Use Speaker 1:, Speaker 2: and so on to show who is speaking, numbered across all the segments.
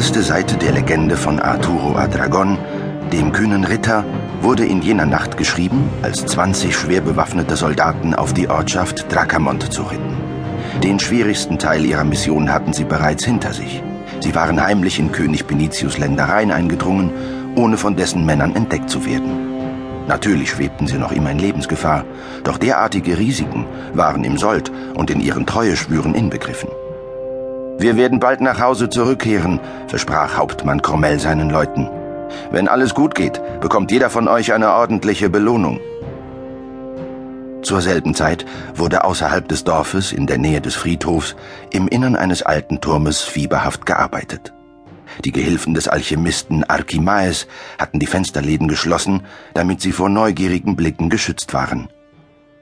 Speaker 1: erste Seite der Legende von Arturo Adragon, dem kühnen Ritter, wurde in jener Nacht geschrieben, als 20 schwer bewaffnete Soldaten auf die Ortschaft Dracamont zuritten. Den schwierigsten Teil ihrer Mission hatten sie bereits hinter sich. Sie waren heimlich in König Benitius Ländereien eingedrungen, ohne von dessen Männern entdeckt zu werden. Natürlich schwebten sie noch immer in Lebensgefahr, doch derartige Risiken waren im Sold und in ihren Treueschwüren inbegriffen. Wir werden bald nach Hause zurückkehren, versprach Hauptmann Krommel seinen Leuten. Wenn alles gut geht, bekommt jeder von euch eine ordentliche Belohnung. Zur selben Zeit wurde außerhalb des Dorfes, in der Nähe des Friedhofs, im Innern eines alten Turmes fieberhaft gearbeitet. Die Gehilfen des Alchemisten Archimaes hatten die Fensterläden geschlossen, damit sie vor neugierigen Blicken geschützt waren.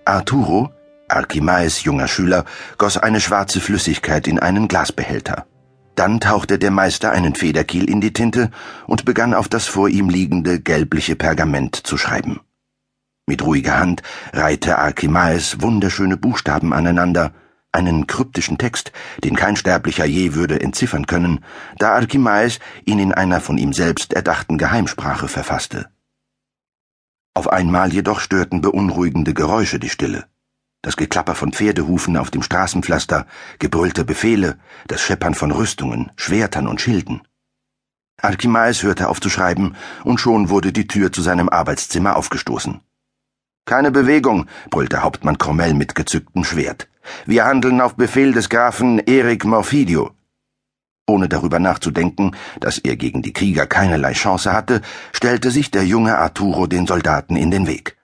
Speaker 1: Arturo, Archimaes junger Schüler goss eine schwarze Flüssigkeit in einen Glasbehälter. Dann tauchte der Meister einen Federkiel in die Tinte und begann auf das vor ihm liegende gelbliche Pergament zu schreiben. Mit ruhiger Hand reihte Archimaes wunderschöne Buchstaben aneinander, einen kryptischen Text, den kein Sterblicher je würde entziffern können, da Archimaes ihn in einer von ihm selbst erdachten Geheimsprache verfasste. Auf einmal jedoch störten beunruhigende Geräusche die Stille das Geklapper von Pferdehufen auf dem Straßenpflaster, gebrüllte Befehle, das Scheppern von Rüstungen, Schwertern und Schilden. Archimaes hörte auf zu schreiben, und schon wurde die Tür zu seinem Arbeitszimmer aufgestoßen. Keine Bewegung, brüllte Hauptmann Krommel mit gezücktem Schwert. Wir handeln auf Befehl des Grafen Erik Morfidio. Ohne darüber nachzudenken, dass er gegen die Krieger keinerlei Chance hatte, stellte sich der junge Arturo den Soldaten in den Weg.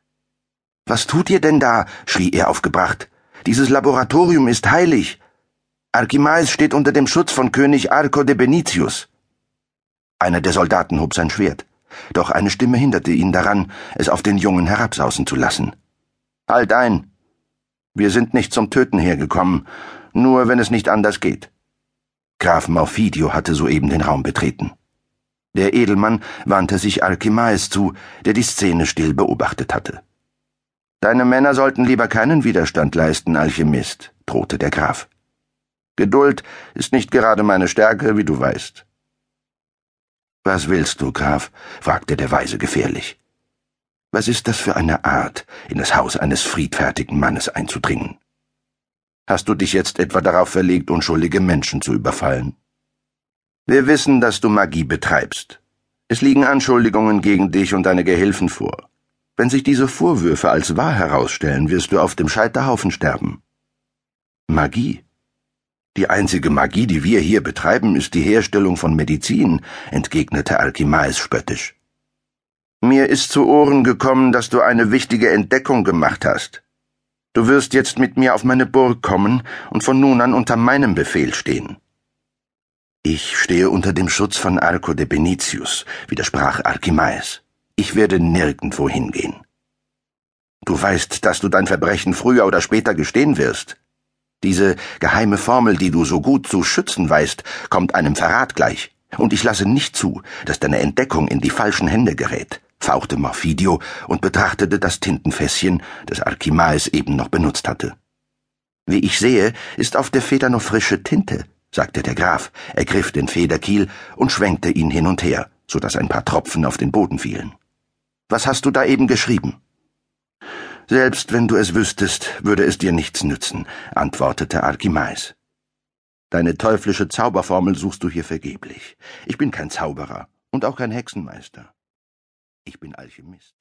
Speaker 1: Was tut ihr denn da? schrie er aufgebracht. Dieses Laboratorium ist heilig. Archimaes steht unter dem Schutz von König Arco de Benitius. Einer der Soldaten hob sein Schwert, doch eine Stimme hinderte ihn daran, es auf den Jungen herabsausen zu lassen. Halt ein! Wir sind nicht zum Töten hergekommen, nur wenn es nicht anders geht. Graf Maufidio hatte soeben den Raum betreten. Der Edelmann wandte sich Archimaes zu, der die Szene still beobachtet hatte. Deine Männer sollten lieber keinen Widerstand leisten, Alchemist, drohte der Graf. Geduld ist nicht gerade meine Stärke, wie du weißt. Was willst du, Graf? fragte der Weise gefährlich. Was ist das für eine Art, in das Haus eines friedfertigen Mannes einzudringen? Hast du dich jetzt etwa darauf verlegt, unschuldige Menschen zu überfallen? Wir wissen, dass du Magie betreibst. Es liegen Anschuldigungen gegen dich und deine Gehilfen vor. Wenn sich diese Vorwürfe als wahr herausstellen, wirst du auf dem Scheiterhaufen sterben. Magie. Die einzige Magie, die wir hier betreiben, ist die Herstellung von Medizin, entgegnete Alkimaes spöttisch. Mir ist zu Ohren gekommen, dass du eine wichtige Entdeckung gemacht hast. Du wirst jetzt mit mir auf meine Burg kommen und von nun an unter meinem Befehl stehen. Ich stehe unter dem Schutz von Arco de Benitius, widersprach Archimaes. Ich werde nirgendwo hingehen. Du weißt, dass du dein Verbrechen früher oder später gestehen wirst. Diese geheime Formel, die du so gut zu schützen weißt, kommt einem Verrat gleich. Und ich lasse nicht zu, dass deine Entdeckung in die falschen Hände gerät, fauchte Morfidio und betrachtete das Tintenfässchen, das Archimaes eben noch benutzt hatte. Wie ich sehe, ist auf der Feder noch frische Tinte, sagte der Graf, ergriff den Federkiel und schwenkte ihn hin und her, so dass ein paar Tropfen auf den Boden fielen. Was hast du da eben geschrieben? Selbst wenn du es wüsstest, würde es dir nichts nützen, antwortete Archimeis. Deine teuflische Zauberformel suchst du hier vergeblich. Ich bin kein Zauberer und auch kein Hexenmeister. Ich bin Alchemist.